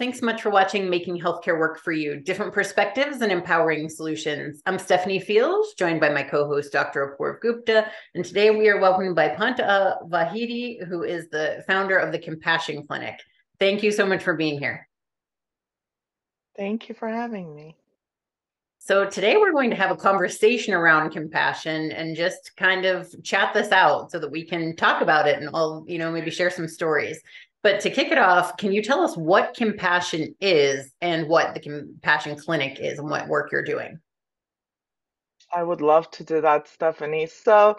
thanks so much for watching Making Healthcare Work for You Different Perspectives and Empowering Solutions. I'm Stephanie Fields, joined by my co host, Dr. Apoorv Gupta. And today we are welcomed by Pantea Vahidi, who is the founder of the Compassion Clinic. Thank you so much for being here. Thank you for having me. So, today we're going to have a conversation around compassion and just kind of chat this out so that we can talk about it and I'll, you know, maybe share some stories. But to kick it off, can you tell us what compassion is and what the Compassion Clinic is and what work you're doing? I would love to do that, Stephanie. So,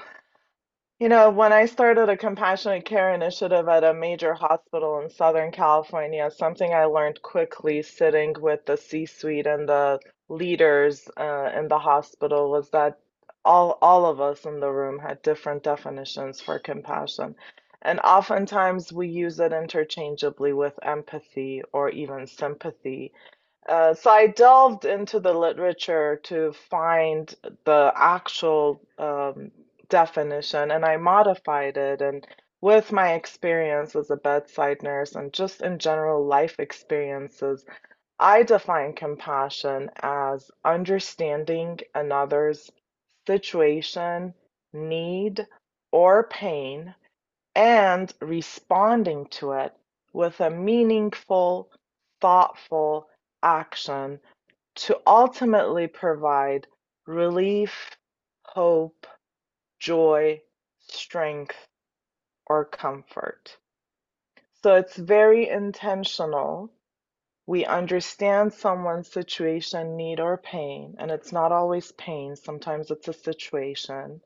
you know, when I started a compassionate care initiative at a major hospital in Southern California, something I learned quickly sitting with the C suite and the leaders uh, in the hospital was that all, all of us in the room had different definitions for compassion. And oftentimes we use it interchangeably with empathy or even sympathy. Uh, so I delved into the literature to find the actual um, definition and I modified it. And with my experience as a bedside nurse and just in general life experiences, I define compassion as understanding another's situation, need, or pain and responding to it with a meaningful, thoughtful action to ultimately provide relief, hope, joy, strength, or comfort. So it's very intentional. We understand someone's situation, need, or pain, and it's not always pain, sometimes it's a situation.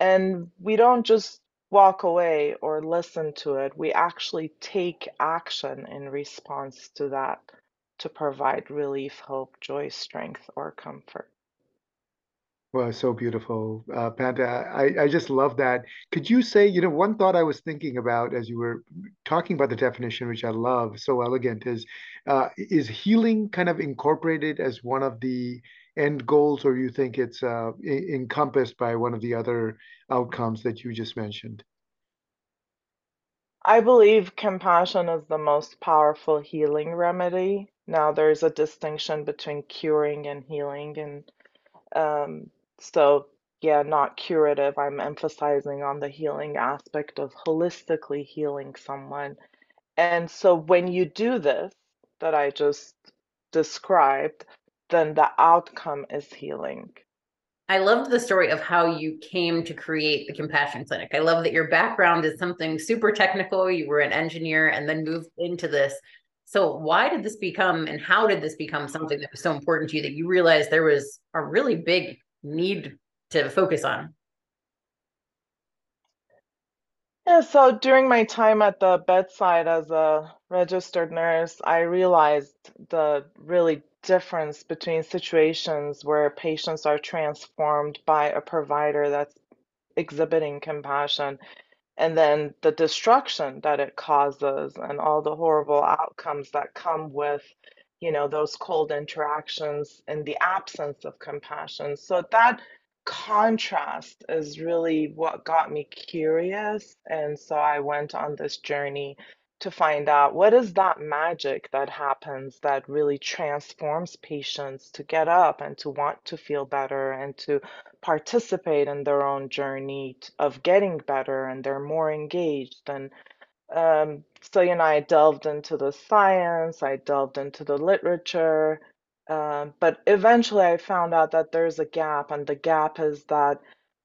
And we don't just walk away or listen to it. We actually take action in response to that to provide relief, hope, joy, strength, or comfort. Well, so beautiful, uh, Pantea. I, I just love that. Could you say, you know, one thought I was thinking about as you were talking about the definition, which I love, so elegant, is uh, is healing kind of incorporated as one of the end goals, or you think it's uh, encompassed by one of the other outcomes that you just mentioned? I believe compassion is the most powerful healing remedy. Now, there's a distinction between curing and healing, and um, so, yeah, not curative. I'm emphasizing on the healing aspect of holistically healing someone. And so, when you do this, that I just described, then the outcome is healing. I loved the story of how you came to create the Compassion Clinic. I love that your background is something super technical. You were an engineer and then moved into this. So, why did this become and how did this become something that was so important to you that you realized there was a really big need to focus on? Yeah, so during my time at the bedside as a registered nurse, I realized the really difference between situations where patients are transformed by a provider that's exhibiting compassion and then the destruction that it causes and all the horrible outcomes that come with you know those cold interactions in the absence of compassion. So that contrast is really what got me curious. And so i went on this journey to find out what is that magic that happens that really transforms patients to get up and to want to feel better and to participate in their own journey of getting better and they're more engaged? And um, so you know i delved into the science i delved into the literature um, but eventually i found out that there's a gap and the gap is that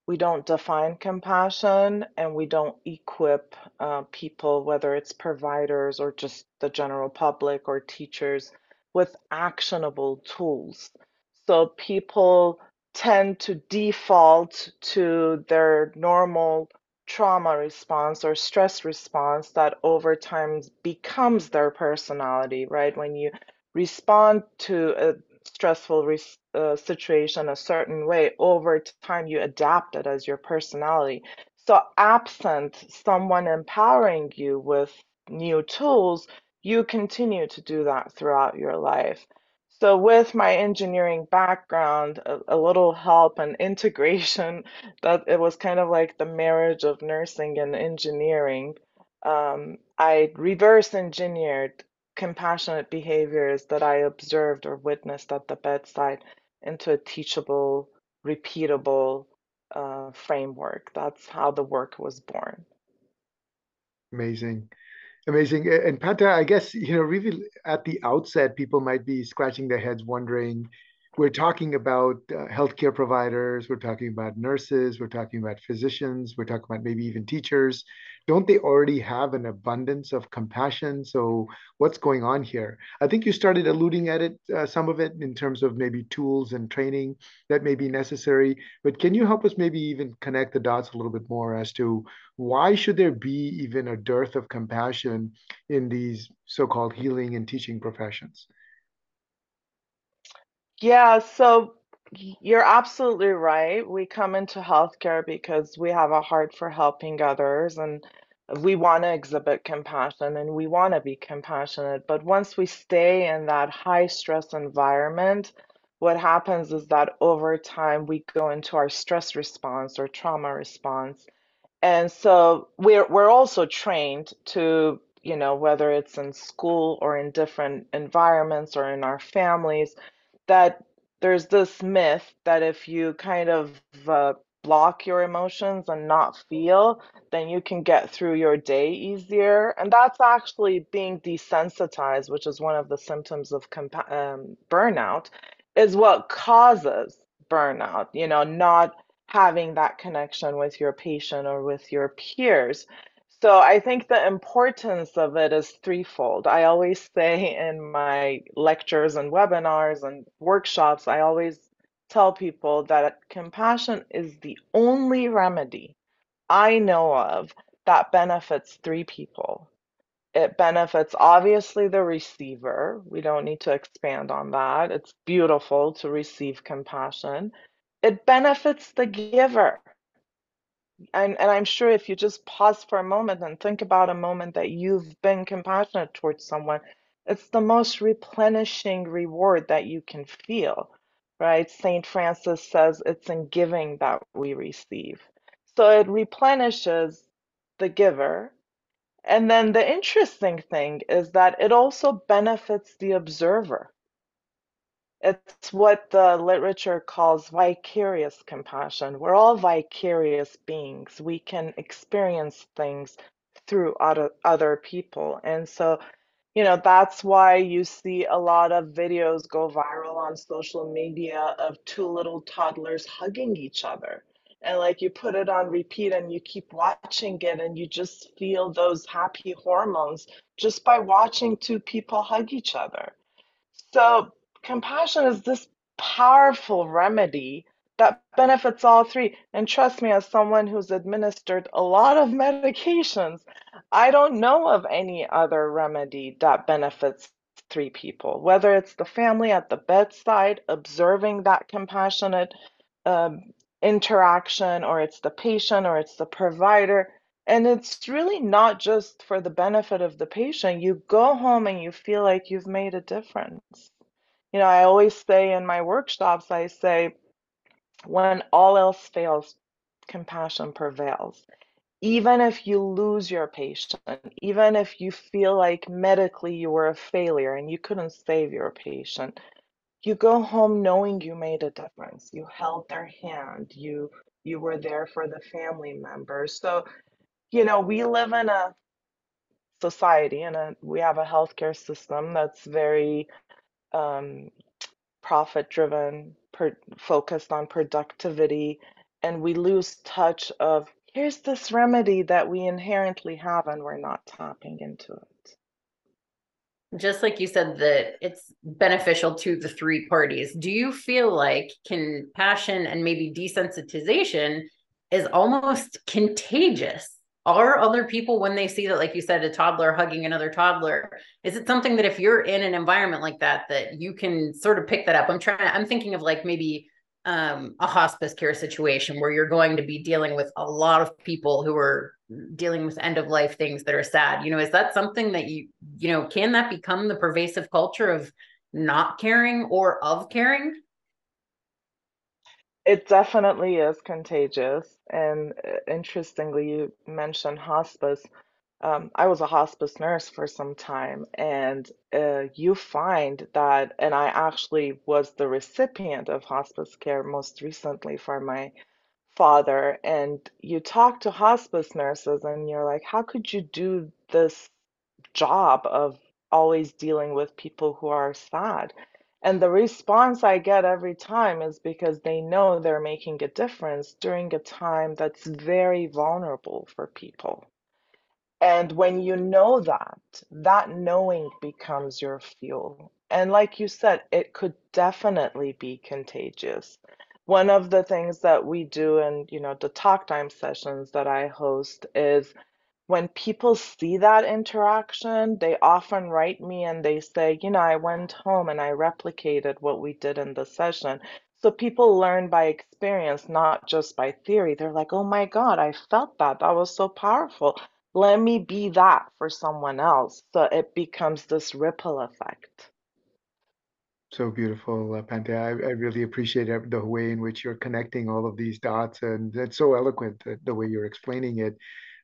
we don't define compassion and we don't equip uh, people, whether it's providers or just the general public or teachers, with actionable tools. So people tend to default to their normal trauma response or stress response that over time becomes their personality, right? When you respond to a stressful re- uh, situation a certain way, over time you adapt it as your personality. So, absent someone empowering you with new tools, you continue to do that throughout your life. So, with my engineering background, a, a, little help and integration, that it was kind of like the marriage of nursing and engineering. Um, I reverse engineered compassionate behaviors that I observed or witnessed at the bedside into a teachable, repeatable uh, framework. That's how the work was born. Amazing. Amazing. And Pantea, I guess, you know, really at the outset, people might be scratching their heads wondering, we're talking about uh, healthcare providers, we're talking about nurses, we're talking about physicians, we're talking about maybe even teachers. Don't they already have an abundance of compassion? So what's going on here? I think you started alluding at it, uh, some of it in terms of maybe tools and training that may be necessary. But can you help us maybe even connect the dots a little bit more as to why should there be even a dearth of compassion in these so-called healing and teaching professions? Yeah, so you're absolutely right. We come into healthcare because we have a heart for helping others and we want to exhibit compassion and we want to be compassionate. But once we stay in that high stress environment, what happens is that over time we go into our stress response or trauma response. And so we're we're also trained to, you know, whether it's in school or in different environments or in our families, that there's this myth that if you kind of uh, block your emotions and not feel, then you can get through your day easier. And that's actually being desensitized, which is one of the symptoms of compa- um, burnout, is what causes burnout, you know, not having that connection with your patient or with your peers. So I think the importance of it is threefold. I always say in my lectures and webinars and workshops, I always tell people that compassion is the only remedy I know of that benefits three people. It benefits obviously the receiver. We don't need to expand on that. It's beautiful to receive compassion. It benefits the giver and, and I'm sure if you just pause for a moment and think about a moment that you've been compassionate towards someone, it's the most replenishing reward that you can feel, right? St. Francis says it's in giving that we receive. So it replenishes the giver. And then the interesting thing is that it also benefits the observer. It's what the literature calls vicarious compassion. We're all vicarious beings. We can experience things through other, other people. And so, you know, that's why you see a lot of videos go viral on social media of two little toddlers hugging each other. And like you put it on repeat and you keep watching it and you just feel those happy hormones just by watching two people hug each other. So compassion is this powerful remedy that benefits all three. And trust me, as someone who's administered a lot of medications, I don't know of any other remedy that benefits three people, whether it's the family at the bedside observing that compassionate um, interaction, or it's the patient, or it's the provider. And it's really not just for the benefit of the patient. You go home and you feel like you've made a difference. You know, I always say in my workshops, I say, when all else fails, compassion prevails. Even if you lose your patient, even if you feel like medically you were a failure and you couldn't save your patient, you go home knowing you made a difference. You held their hand. You you were there for the family members. So, you know, we live in a society and we have a healthcare system that's very um, profit driven, per- focused on productivity, and we lose touch of here's this remedy that we inherently have and we're not tapping into it. Just like you said, that it's beneficial to the three parties. Do you feel like compassion and maybe desensitization is almost contagious are other people when they see that like you said a toddler hugging another toddler is it something that if you're in an environment like that that you can sort of pick that up? I'm trying i'm thinking of like maybe um, a hospice care situation where you're going to be dealing with a lot of people who are dealing with end of life things that are sad. You know is that something that you you know can that become the pervasive culture of not caring or of caring it definitely is contagious. And uh, interestingly, you mentioned hospice. um, I was a hospice nurse for some time, and uh, you find that, and I actually was the recipient of hospice care most recently for my father. And you talk to hospice nurses, and you're like, how could you do this job of always dealing with people who are sad? And the response I get every time is because they know they're making a difference during a time that's very vulnerable for people. And when you know that, that knowing becomes your fuel. And like you said, it could definitely be contagious. One of the things that we do in, you know, the talk time sessions that I host is when people see that interaction, they often write me and they say, you know, I went home and I replicated what we did in the session. So people learn by experience, not just by theory. They're like, oh my God, I felt that. That was so powerful. Let me be that for someone else. So it becomes this ripple effect. So beautiful, uh. I, I really appreciate the way in which you're connecting all of these dots, and it's so eloquent the, the way you're explaining it.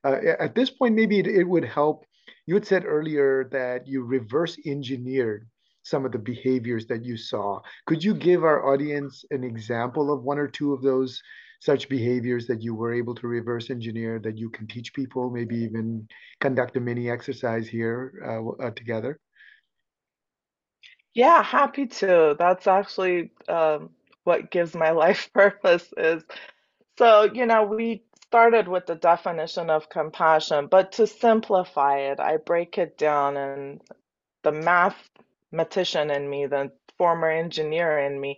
Uh, at this point, maybe it, it would help. You had said earlier that you reverse engineered some of the behaviors that you saw. Could you give our audience an example of one or two of those such behaviors that you were able to reverse engineer that you can teach people, maybe even conduct a mini exercise here uh, uh, together? Yeah, happy to. That's actually um, what gives my life purpose is so, you know, we started with the definition of compassion, but to simplify it, I break it down and the mathematician in me, the former engineer in me,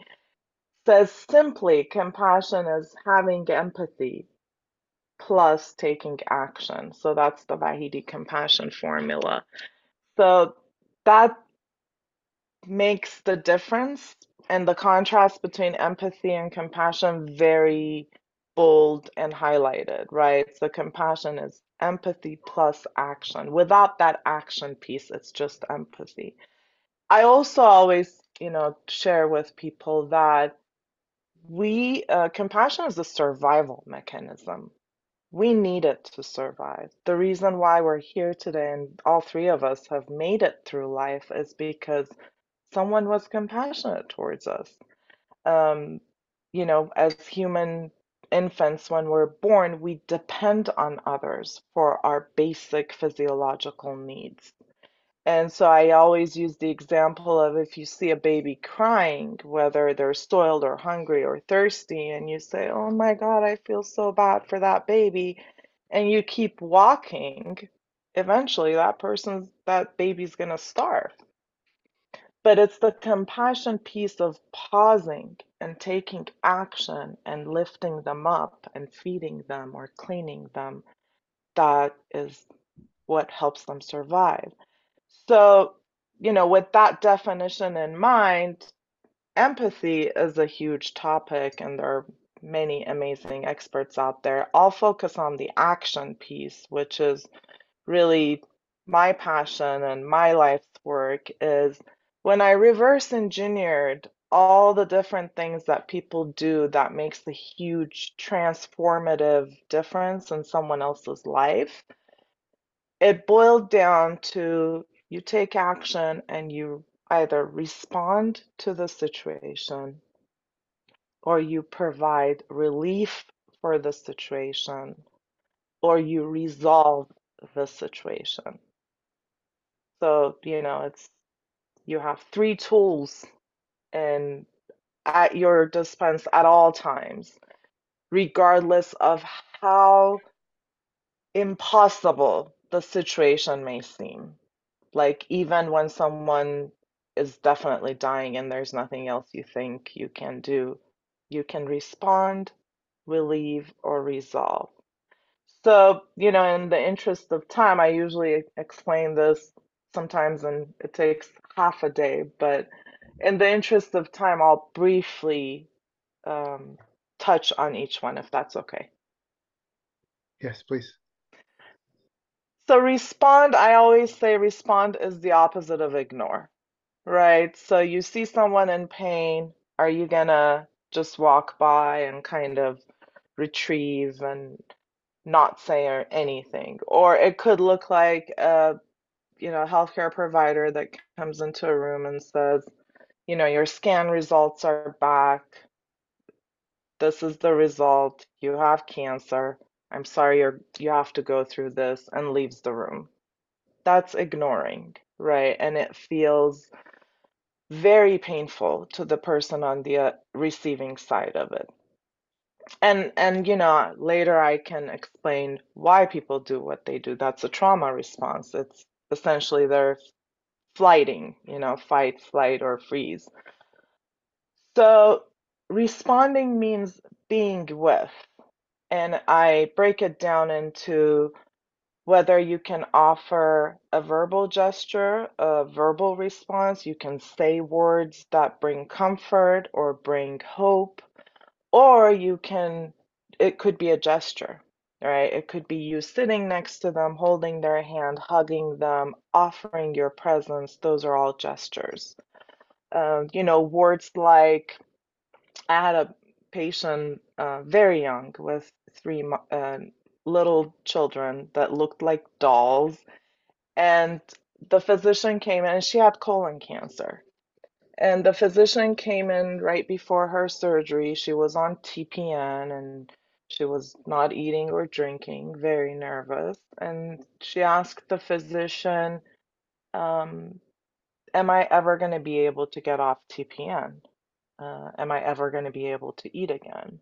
says simply compassion is having empathy plus taking action. So that's the Vahidi compassion formula. So that makes the difference and the contrast between empathy and compassion very bold and highlighted, right? So compassion is empathy plus action. Without that action piece, it's just empathy. I also always, you know, share with people that we uh, compassion is a survival mechanism. We need it to survive. The reason why we're here today and all three of us have made it through life is because someone was compassionate towards us. Um, you know, as human infants, when we're born, we depend on others for our basic physiological needs. And so I always use the example of if you see a baby crying, whether they're spoiled or hungry or thirsty, and you say, Oh my God, I feel so bad for that baby, and you keep walking, eventually that person's, that baby's gonna starve. But it's the compassion piece of pausing and taking action and lifting them up and feeding them or cleaning them that is what helps them survive. So, you know, with that definition in mind, empathy is a huge topic, and there are many amazing experts out there. I'll focus on the action piece, which is really my passion and my life's work is when I reverse engineered all the different things that people do that makes a huge transformative difference in someone else's life, it boiled down to you take action and you either respond to the situation or you provide relief for the situation or you resolve the situation. So, you know, it's you have three tools and at your dispense at all times, regardless of how impossible the situation may seem. Like, even when someone is definitely dying and there's nothing else you think you can do, you can respond, relieve, or resolve. So, you know, in the interest of time, I usually explain this sometimes and it takes half a day, but in the interest of time, I'll briefly um, touch on each one if that's okay. Yes, please. So, respond, I always say respond is the opposite of ignore, right? So, you see someone in pain, are you gonna just walk by and kind of retrieve and not say anything. Or it could look like a you know healthcare provider that comes into a room and says, you know, your scan results are back. This is the result. You have cancer. I'm sorry you're you have to go through this and leaves the room. That's ignoring, right? And it feels very painful to the person on the uh, receiving side of it and and you know later i can explain why people do what they do that's a trauma response it's essentially they're flighting you know fight flight or freeze. So responding means being with and i break it down into whether you can offer a verbal gesture, a verbal response, you can say words that bring comfort or bring hope, or you can, it could be a gesture, right? It could be you sitting next to them, holding their hand, hugging them, offering your presence. Those are all gestures. Um, you know, words like, I had a patient uh, very young with three uh, little children that looked like dolls. And the physician came in, and she had colon cancer. And the physician came in right before her surgery. She was on TPN and she was not eating or drinking, very nervous. And she asked the physician, um, Am I ever going to be able to get off TPN? Uh, am I ever going to be able to eat again?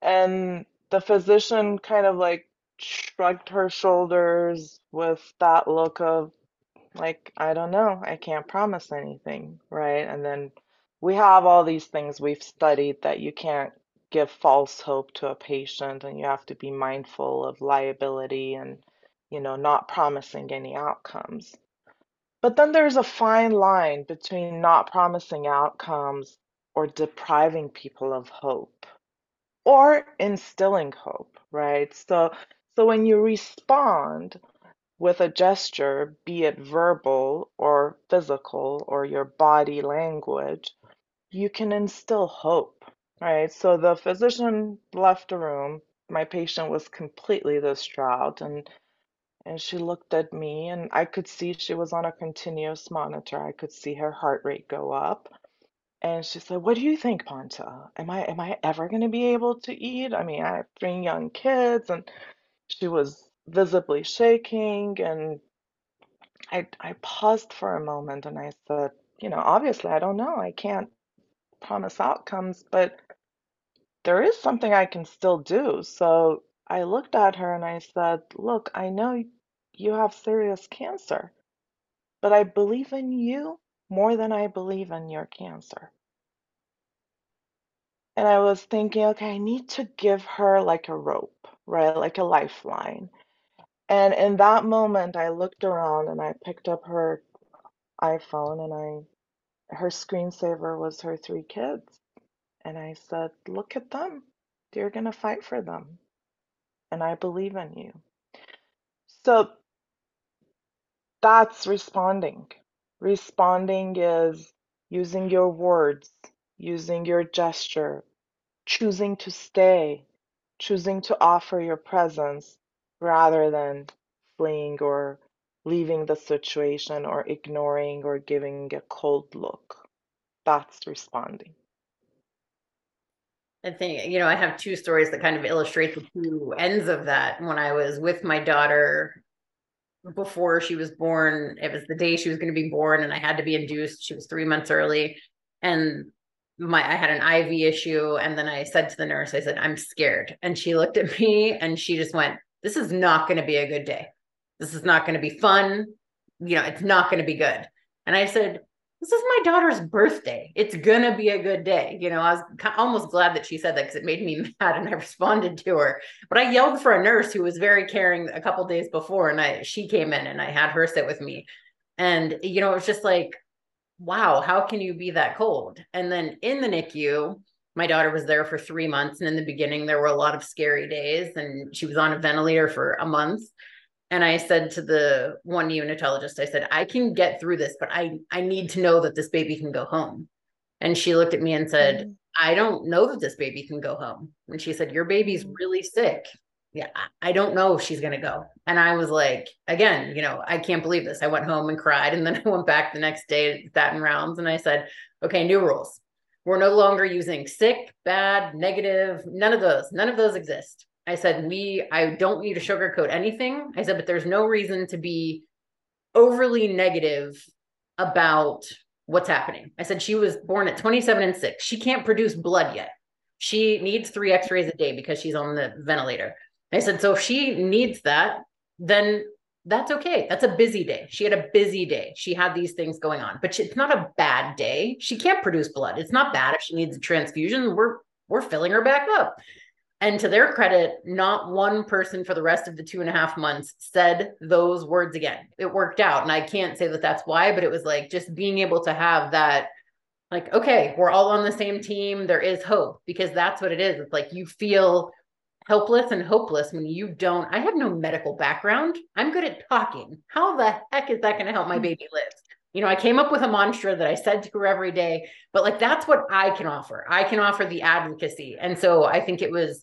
And the physician kind of like shrugged her shoulders with that look of, like, I don't know, I can't promise anything, right? And then we have all these things we've studied that you can't give false hope to a patient and you have to be mindful of liability and, you know, not promising any outcomes. But then there's a fine line between not promising outcomes or depriving people of hope or instilling hope, right? So so when you respond with a gesture, be it verbal or physical or your body language, you can instill hope, right? So the physician left the room. My patient was completely distraught and and she looked at me and I could see she was on a continuous monitor. I could see her heart rate go up. And she said, "What do you think, Pantea? Am I am I ever going to be able to eat? I mean, I have three young kids." And she was visibly shaking and I I paused for a moment and I said, "You know, obviously I don't know. I can't promise outcomes, but there is something I can still do." So I looked at her and I said, "Look, I know you have serious cancer, but I believe in you more than I believe in your cancer." And I was thinking, okay, I need to give her like a rope, right? Like a lifeline. And in that moment, I looked around and I picked up her iPhone and I, her screensaver was her three kids. And I said, look at them. You're going to fight for them. And I believe in you. So that's responding. Responding is using your words, using your gesture, choosing to stay, choosing to offer your presence rather than fleeing or leaving the situation or ignoring or giving a cold look. That's responding. I think, you know, I have two stories that kind of illustrate the two ends of that. When I was with my daughter before she was born, it was the day she was going to be born, and I had to be induced. She was three months early. And my I had an IV issue and then I said to the nurse I said I'm scared and she looked at me and she just went this is not going to be a good day. This is not going to be fun. You know, it's not going to be good. And I said this is my daughter's birthday. It's going to be a good day. You know, I was almost glad that she said that because it made me mad and I responded to her. But I yelled for a nurse who was very caring a couple days before and I she came in and I had her sit with me. And you know, it was just like wow, how can you be that cold? And then in the NICU, my daughter was there for three months. And in the beginning, there were a lot of scary days, and she was on a ventilator for a month. And I said to the one neonatologist, I said, I can get through this, but I, I need to know that this baby can go home. And she looked at me and said, mm-hmm. I don't know that this baby can go home. And she said, Your baby's mm-hmm. really sick. yeah, I don't know if she's going to go. And I was like, again, you know, I can't believe this. I went home and cried. And then I went back the next day, that in rounds, and I said, okay, new rules. We're no longer using sick, bad, negative, none of those. None of those exist. I said, we, I don't need to sugarcoat anything. I said, but there's no reason to be overly negative about what's happening. I said, she was born at 27 and six. She can't produce blood yet. She needs three x rays a day because she's on the ventilator. I said, so if she needs that, then that's okay. That's a busy day. She had a busy day. She had these things going on, but she, it's not a bad day. She can't produce blood. It's not bad if she needs a transfusion. We're we're filling her back up. And to their credit, not one person for the rest of the two and a half months said those words again. It worked out, and I can't say that that's why, but it was like just being able to have that like okay we're all on the same team there is hope because that's what it is it's like you feel helpless and hopeless when you don't. I have no medical background. I'm good at talking. How the heck is that going to help my mm. baby live? You know, I came up with a mantra that I said to her every day, but like that's what I can offer. I can offer the advocacy. And so I think it was,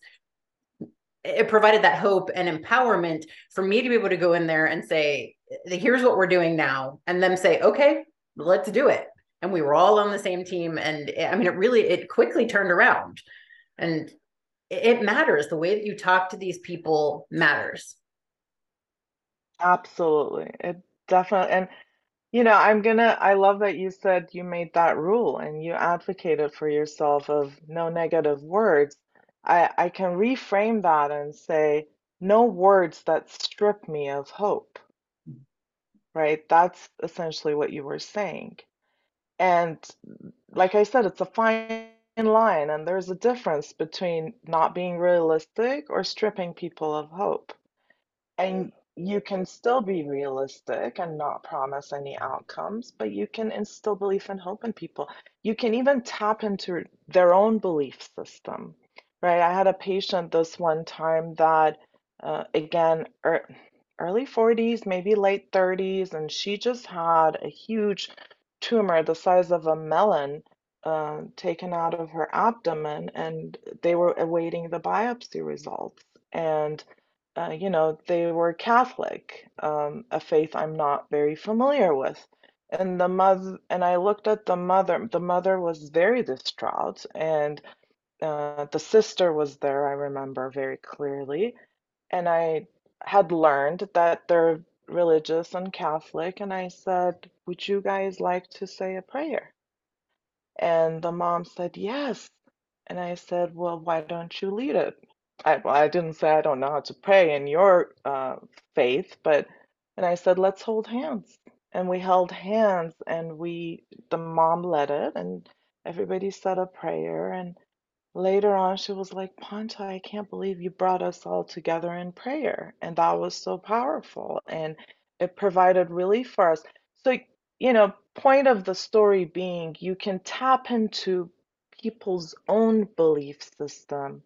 it provided that hope and empowerment for me to be able to go in there and say, here's what we're doing now. And them say, okay, let's do it. And we were all on the same team. And I mean, it really, it quickly turned around. And it matters. The way that you talk to these people matters. Absolutely. It definitely and you know, I'm gonna I love that you said you made that rule and you advocated for yourself of no negative words. I I can reframe that and say no words that strip me of hope. Right? That's essentially what you were saying. And like I said, it's a fine line, and there's a difference you can still be realistic and not promise any outcomes, but you can instill belief and hope in people. You can even tap into their own belief system, right? I had a patient this one time that, uh, again, er, early 40s, maybe late 30s, and she just had a huge tumor the size of a melon uh, taken out of her abdomen and they were awaiting the biopsy results. And, uh, you know, they were Catholic, um, a faith I'm not very familiar with. And the mother, and I looked at the mother, the mother was very distraught, and uh, the sister was there, I remember very clearly. And I had learned that they're religious and Catholic, and I said, Would you guys like to say a prayer? And the mom said, Yes. And I said, Well, why don't you lead it? I, I didn't say I don't know how to pray in your uh, faith, but, and I said, Let's hold hands. And we held hands and we, the mom led it and everybody said a prayer. And later on, she was like, Pantea, I can't believe you brought us all together in prayer. And that was so powerful. And it provided relief for us. So you know, point of the story being you can tap into people's own belief system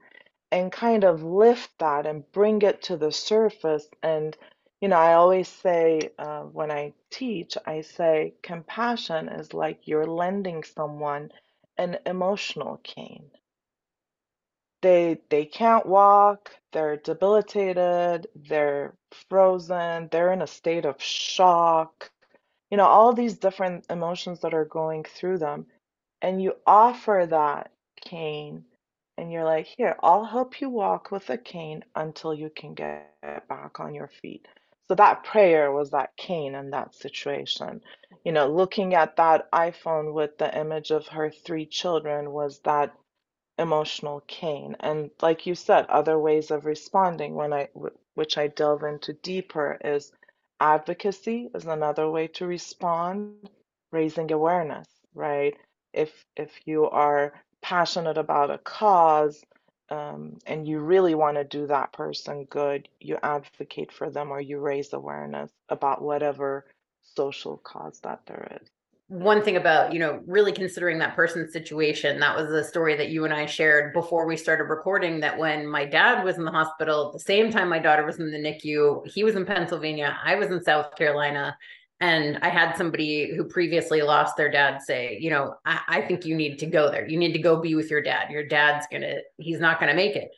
and kind of lift that and bring it to the surface. And, you know, I always say uh, when I teach, I say compassion is like you're lending someone an emotional cane. They they can't walk, they're debilitated, they're frozen, they're in a state of shock you know, all these different emotions that are going through them. And you offer that cane and you're like, here, I'll help you walk with a cane until you can get back on your feet. So that prayer was that cane in that situation. You know, looking at that iPhone with the image of her three children was that emotional cane. And like you said, other ways of responding when I which I delve into deeper is advocacy is another way to respond raising awareness right if if you are passionate about a cause um, and you really want to do that person good you advocate for them or you raise awareness about whatever social cause that there is. One thing about you know really considering that person's situation that was the story that you and i shared before we started recording that when my dad was in the hospital at the same time my daughter was in the nicu he was in pennsylvania i was in south carolina and i had somebody who previously lost their dad say you know I, I think you need to go there you need to go be with your dad your dad's gonna he's not gonna make it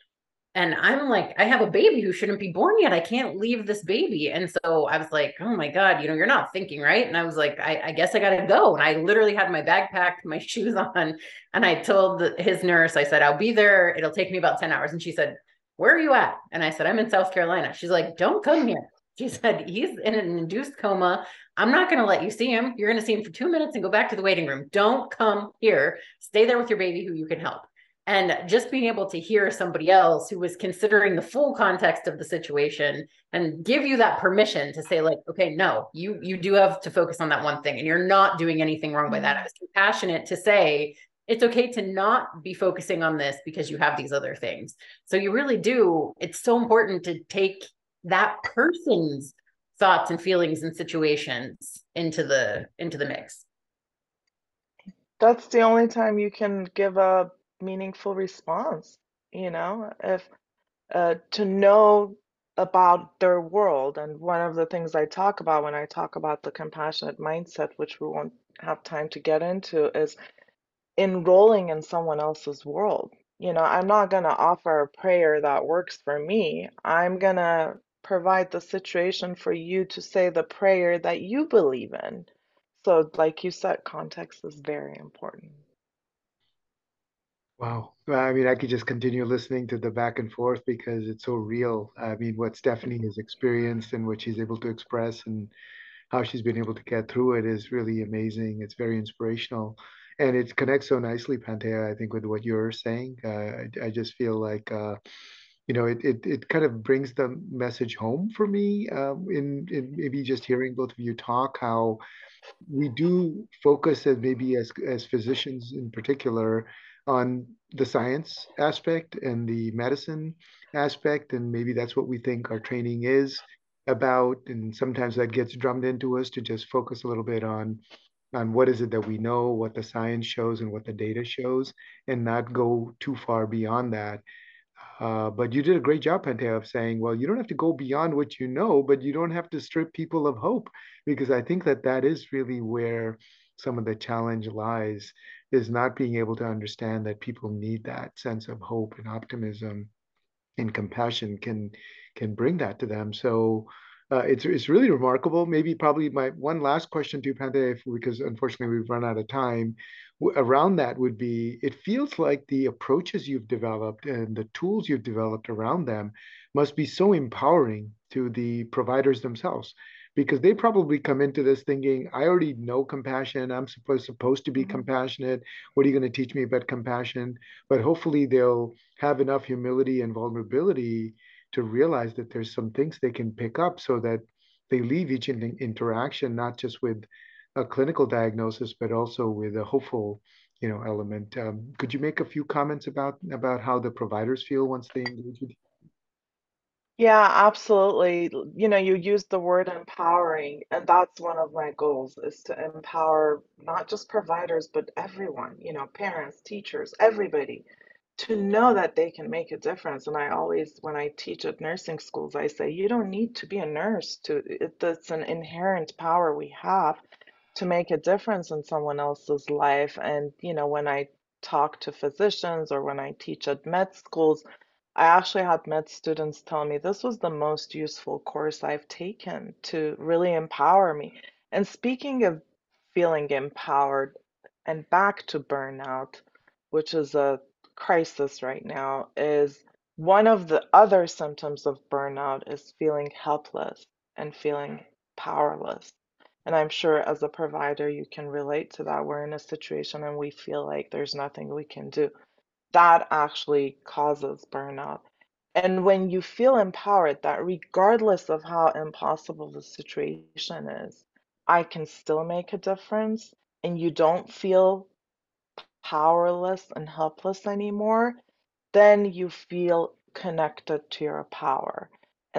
and I'm like, I have a baby who shouldn't be born yet. I can't leave this baby. And so I was like, oh my God, you know, you're not thinking right. And I was like, I, I guess I got to go. And I literally had my bag packed, my shoes on. And I told his nurse, I said, I'll be there. It'll take me about 10 hours. And she said, Where are you at? And I said, I'm in South Carolina. She's like, Don't come here. She said, He's in an induced coma. I'm not going to let you see him. You're going to see him for two minutes and go back to the waiting room. Don't come here. Stay there with your baby who you can help and just being able to hear somebody else who was considering the full context of the situation and give you that permission to say like okay no you you do have to focus on that one thing and you're not doing anything wrong by that i was mm-hmm. compassionate to say it's okay to not be focusing on this because you have these other things so you really do it's so important to take that person's thoughts and feelings and situations into the into the mix. That's the only time you can give a meaningful response you know? If uh, to know about their world and one of the things i talk about when i talk about the compassionate mindset which we won't have time to get into is enrolling in someone else's world. You know i'm not going to offer a prayer that works for me. I'm going to provide the situation for you to say the prayer that you believe in so like you said context is very important Wow. I mean, I could just continue listening to the back and forth because it's so real. I mean, what Stephanie has experienced and what she's able to express and how she's been able to get through it is really amazing. It's very inspirational. And it connects so nicely, Pantea, I think, with what you're saying. Uh, I, I just feel like, uh, you know, it, it, it kind of brings the message home for me um, in, in maybe just hearing both of you talk, how we do focus as maybe as, as physicians in particular on the science aspect and the medicine aspect, and maybe that's what we think our training is about. And sometimes that gets drummed into us to just focus a little bit on on what is it that we know, what the science shows, and what the data shows, and not go too far beyond that. Uh, but you did a great job, Pantea, of saying, well, you don't have to go beyond what you know, but you don't have to strip people of hope, because I think that that is really where some of the challenge lies is not being able to understand that people need that sense of hope and optimism and compassion can can bring that to them. So uh, it's it's really remarkable. Maybe probably my one last question to Pantea, because unfortunately we've run out of time. Around that would be, it feels like the approaches you've developed and the tools you've developed around them must be so empowering to the providers themselves because they probably come into this thinking, I already know compassion. I'm supposed supposed to be mm-hmm. compassionate. What are you going to teach me about compassion? But hopefully they'll have enough humility and vulnerability to realize that there's some things they can pick up so that they leave each in interaction not just with a clinical diagnosis but also with a hopeful you know element um, could you make a few comments about about how the providers feel once they engage with you yeah, absolutely. You know, you use the word empowering, and that's one of my goals is to empower not just providers, but everyone, you know, parents, teachers, everybody to know that they can make a difference. And I always, when I teach at nursing schools, I say, you don't need to be a nurse to, it, it's an inherent power we have to make a difference in someone else's life. And, you know, when I talk to physicians or when I teach at med schools, I actually had med students tell me this was the most useful course I've taken to really empower me. And speaking of feeling empowered and back to burnout, which is a crisis right now, is one of the other symptoms of burnout is feeling helpless and feeling powerless. And I'm sure as a provider, you can relate to that. We're in a situation and we feel like there's nothing we can do that actually causes burnout. And when you feel empowered, that regardless of how impossible the situation is, I can still make a difference, and you don't feel powerless and helpless anymore, then you feel connected to your power.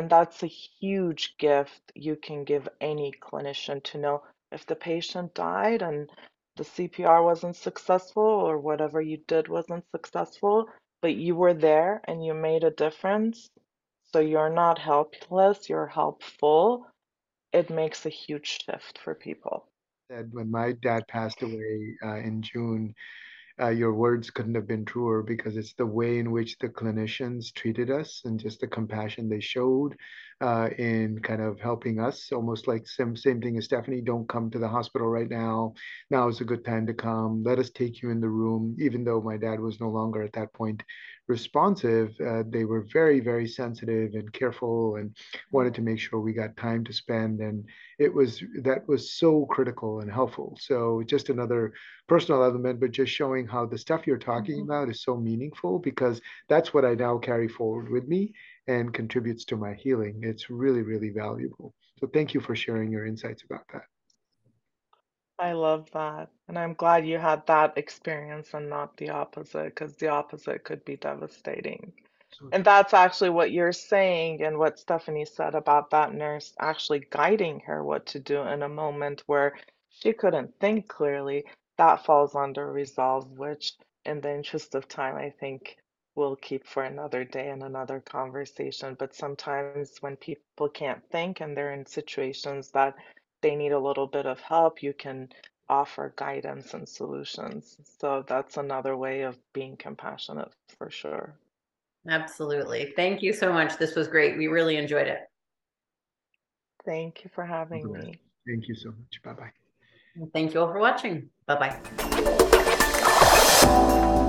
And that's a huge gift you can give any clinician to know if the patient died and the CPR wasn't successful or whatever you did wasn't successful, but you were there and you made a difference. So you're not helpless, you're helpful. It makes a huge shift for people. When my dad passed away uh, in June, uh, your words couldn't have been truer because it's the way in which the clinicians treated us and just the compassion they showed uh, in kind of helping us. Almost like same same thing as Stephanie. Don't come to the hospital right now. Now is a good time to come. Let us take you in the room. Even though my dad was no longer at that point responsive, uh, they were very very sensitive and careful and wanted to make sure we got time to spend. And it was that was so critical and helpful. So just another personal element, but just showing how the stuff you're talking mm-hmm. about is so meaningful because that's what I now carry forward with me and contributes to my healing. It's really, really valuable. So thank you for sharing your insights about that. I love that. And I'm glad you had that experience and not the opposite, because the opposite could be devastating. And that's actually what you're saying, and what Stephanie said about that nurse actually guiding her what to do in a moment where she couldn't think clearly that falls under resolve, which in the interest of time, I think we'll keep for another day and another conversation. But sometimes when people can't think and they're in situations that they need a little bit of help, you can offer guidance and solutions. So that's another way of being compassionate for sure. Absolutely. Thank you so much. This was great. We really enjoyed it. Thank you for having me. Thank you so much. Bye bye. Thank you all for watching. Bye bye.